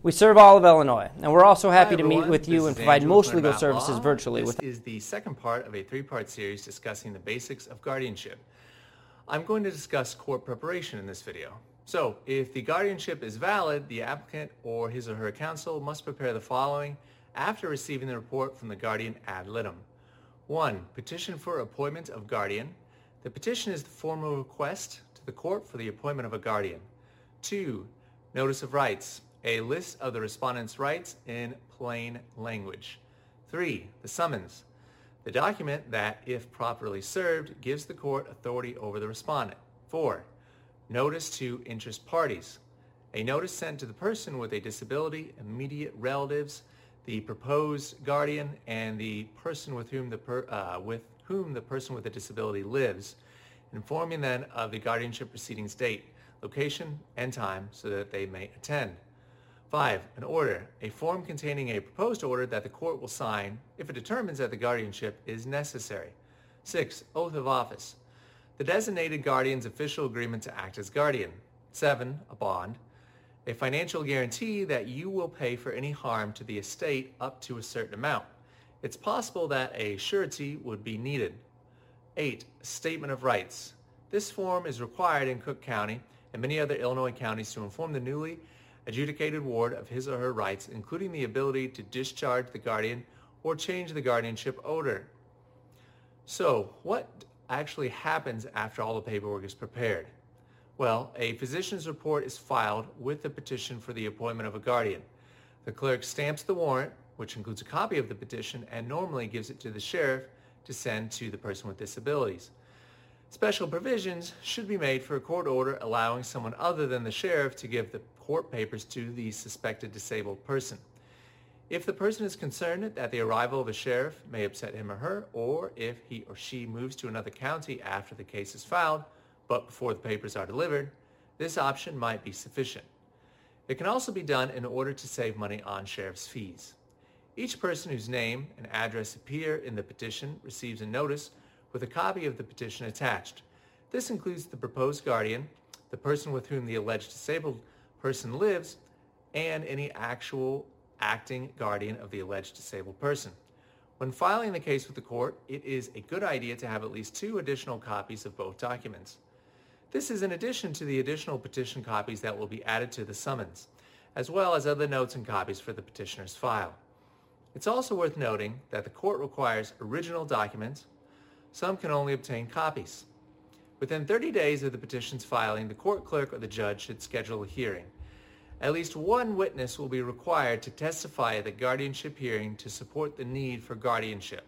We serve all of Illinois, and we're also happy Hi, to meet with you This and provide Andrew most legal services Law. virtually. This With is the second part of a three-part series discussing the basics of guardianship. I'm going to discuss court preparation in this video. So, if the guardianship is valid, the applicant or his or her counsel must prepare the following after receiving the report from the guardian ad litem. 1. Petition for appointment of guardian. The petition is the formal request to the court for the appointment of a guardian. 2. Notice of rights. A list of the respondent's rights in plain language. 3. The summons. The document that, if properly served, gives the court authority over the respondent. 4. Notice to interest parties. A notice sent to the person with a disability, immediate relatives, the proposed guardian, and the person with whom the, per, uh, with whom the person with a disability lives, informing them of the guardianship proceedings date, location, and time so that they may attend. 5. An order. A form containing a proposed order that the court will sign if it determines that the guardianship is necessary. 6. Oath of office. The designated guardian's official agreement to act as guardian. 7. A bond. A financial guarantee that you will pay for any harm to the estate up to a certain amount. It's possible that a surety would be needed. 8. Statement of rights. This form is required in Cook County and many other Illinois counties to inform the newly adjudicated ward of his or her rights, including the ability to discharge the guardian or change the guardianship order. So, what actually happens after all the paperwork is prepared? Well, a physician's report is filed with the petition for the appointment of a guardian. The clerk stamps the warrant, which includes a copy of the petition, and normally gives it to the sheriff to send to the person with disabilities. Special provisions should be made for a court order allowing someone other than the sheriff to give the court papers to the suspected disabled person. If the person is concerned that the arrival of a sheriff may upset him or her, or if he or she moves to another county after the case is filed, but before the papers are delivered, this option might be sufficient. It can also be done in order to save money on sheriff's fees. Each person whose name and address appear in the petition receives a notice with a copy of the petition attached. This includes the proposed guardian, the person with whom the alleged disabled person lives, and any actual acting guardian of the alleged disabled person. When filing the case with the court, it is a good idea to have at least two additional copies of both documents. This is in addition to the additional petition copies that will be added to the summons, as well as other notes and copies for the petitioner's file. It's also worth noting that the court requires original documents. Some can only obtain copies. Within 30 days of the petition's filing, the court clerk or the judge should schedule a hearing. At least one witness will be required to testify at the guardianship hearing to support the need for guardianship.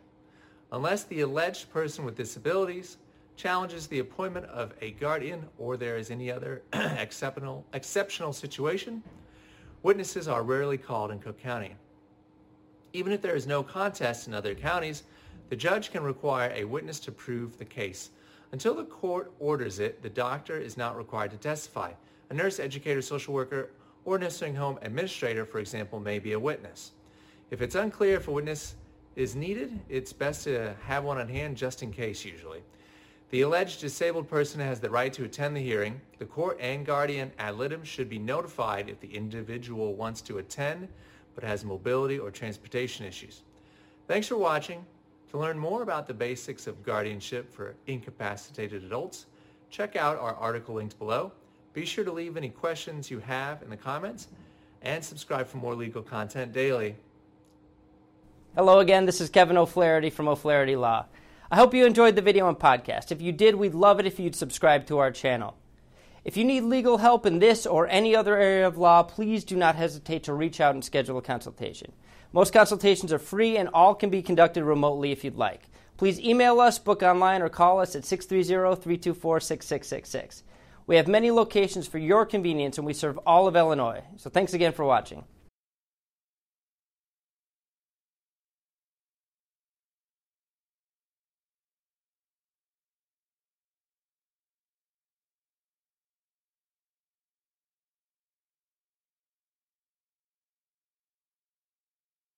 Unless the alleged person with disabilities challenges the appointment of a guardian or there is any other exceptional, exceptional situation, witnesses are rarely called in Cook County. Even if there is no contest in other counties, the judge can require a witness to prove the case. Until the court orders it, the doctor is not required to testify. A nurse, educator, social worker, or nursing home administrator, for example, may be a witness. If it's unclear if a witness is needed, it's best to have one on hand just in case usually. The alleged disabled person has the right to attend the hearing. The court and guardian ad litem should be notified if the individual wants to attend but has mobility or transportation issues. Thanks for watching. To learn more about the basics of guardianship for incapacitated adults, check out our article linked below. Be sure to leave any questions you have in the comments and subscribe for more legal content daily. Hello again, this is Kevin O'Flaherty from O'Flaherty Law. I hope you enjoyed the video and podcast. If you did, we'd love it if you'd subscribe to our channel. If you need legal help in this or any other area of law, please do not hesitate to reach out and schedule a consultation. Most consultations are free and all can be conducted remotely if you'd like. Please email us, book online, or call us at 630 324 6666. We have many locations for your convenience and we serve all of Illinois. So thanks again for watching.